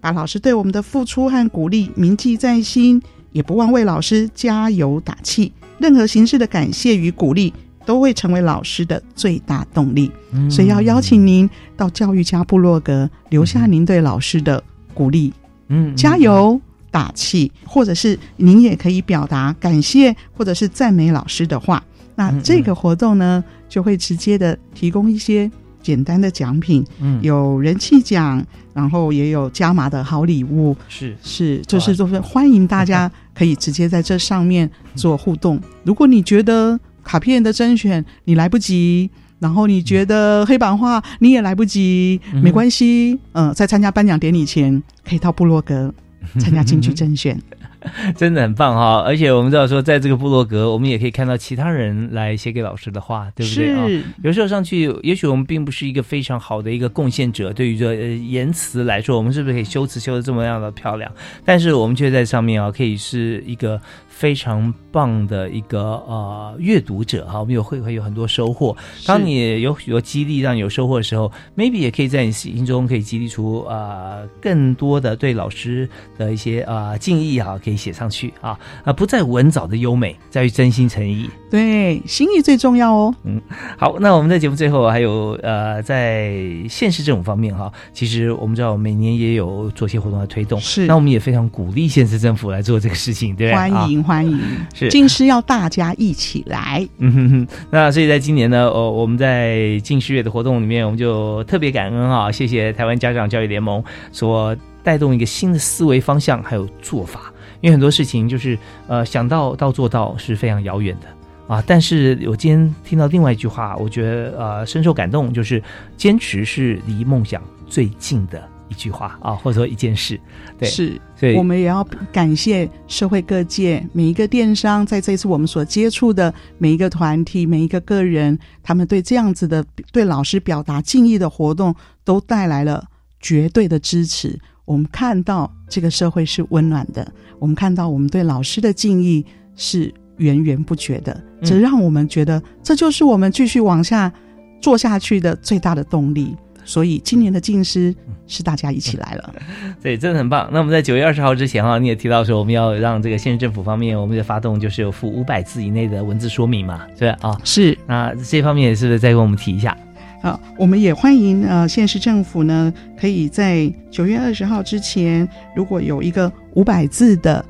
把老师对我们的付出和鼓励铭记在心，也不忘为老师加油打气。任何形式的感谢与鼓励，都会成为老师的最大动力。嗯所以要邀请您到教育家部落格留下您对老师的鼓励，嗯，加油打气，或者是您也可以表达感谢或者是赞美老师的话。那嗯这个活动呢，就会直接的提供一些简单的奖品，嗯有人气奖，然后也有加码的好礼物。是是，就是就是欢迎大家 可以直接在这上面做互动。如果你觉得卡片的甄选你来不及，然后你觉得黑板画你也来不及，嗯没关系，嗯、在参加颁奖典礼前，可以到部落格参加京剧 甄选。真的很棒哈！而且我们知道说，在这个部落格，我们也可以看到其他人来写给老师的话，对不对啊？是有时候上去，也许我们并不是一个非常好的一个贡献者，对于这、呃、言辞来说，我们是不是可以修辞修的这么样的漂亮？但是我们却在上面啊，可以是一个非常棒的一个呃阅读者哈，我们有会会有很多收获。当你有许多激励，让你有收获的时候，maybe 也可以在你心中可以激励出呃更多的对老师的一些呃敬意哈，可以写上去啊啊，不在文藻的优美，在于真心诚意。对，心意最重要哦。嗯，好，那我们在节目最后还有呃，在现实政府方面哈，其实我们知道每年也有做些活动来推动，是那我们也非常鼓励现实政府来做这个事情，对不对？欢迎欢迎，是近视要大家一起来。嗯哼哼，那所以在今年呢，哦，我们在近视月的活动里面，我们就特别感恩啊，谢谢台湾家长教育联盟所带动一个新的思维方向还有做法，因为很多事情就是呃想到到做到是非常遥远的。啊！但是我今天听到另外一句话，我觉得呃深受感动，就是坚持是离梦想最近的一句话啊，或者说一件事。对，是，所以我们也要感谢社会各界每一个电商，在这次我们所接触的每一个团体、每一个个人，他们对这样子的对老师表达敬意的活动，都带来了绝对的支持。我们看到这个社会是温暖的，我们看到我们对老师的敬意是源源不绝的，这让我们觉得这就是我们继续往下做下去的最大的动力。所以今年的进师是大家一起来了。对，真的很棒。那我们在九月二十号之前哈，你也提到说我们要让这个县市政府方面，我们的发动就是有附五百字以内的文字说明嘛，是吧？啊，是。那这方面是不是再跟我们提一下？好，我们也欢迎呃县市政府呢，可以在九月二十号之前，如果有一个五百字的。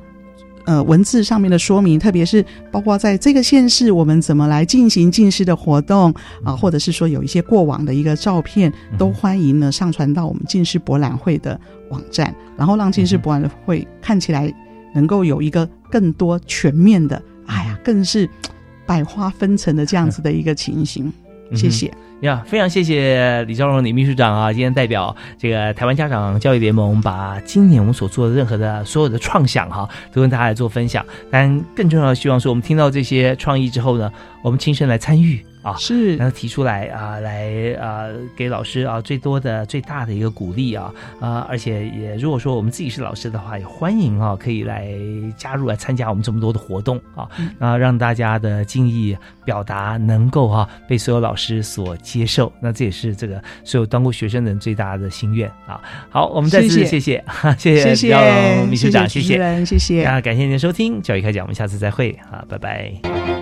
呃，文字上面的说明，特别是包括在这个县市，我们怎么来进行近视的活动啊，或者是说有一些过往的一个照片，都欢迎呢上传到我们近视博览会的网站，然后让近视博览会看起来能够有一个更多全面的，哎呀，更是百花纷呈的这样子的一个情形。谢谢。呀，非常谢谢李兆荣李秘书长啊，今天代表这个台湾家长教育联盟，把今年我们所做的任何的所有的创想哈，都跟大家来做分享。但更重要的，希望是我们听到这些创意之后呢，我们亲身来参与啊，是，然后提出来啊，来啊，给老师啊最多的、最大的一个鼓励啊啊，而且也如果说我们自己是老师的话，也欢迎啊，可以来加入来参加我们这么多的活动啊，啊，让大家的敬意表达能够哈、被所有老师所。接受，那这也是这个所有当过学生人最大的心愿啊！好，我们再次谢谢谢谢 谢姚秘书长，谢谢谢，谢谢，啊，感谢您的收听，教育开讲，我们下次再会啊，拜拜。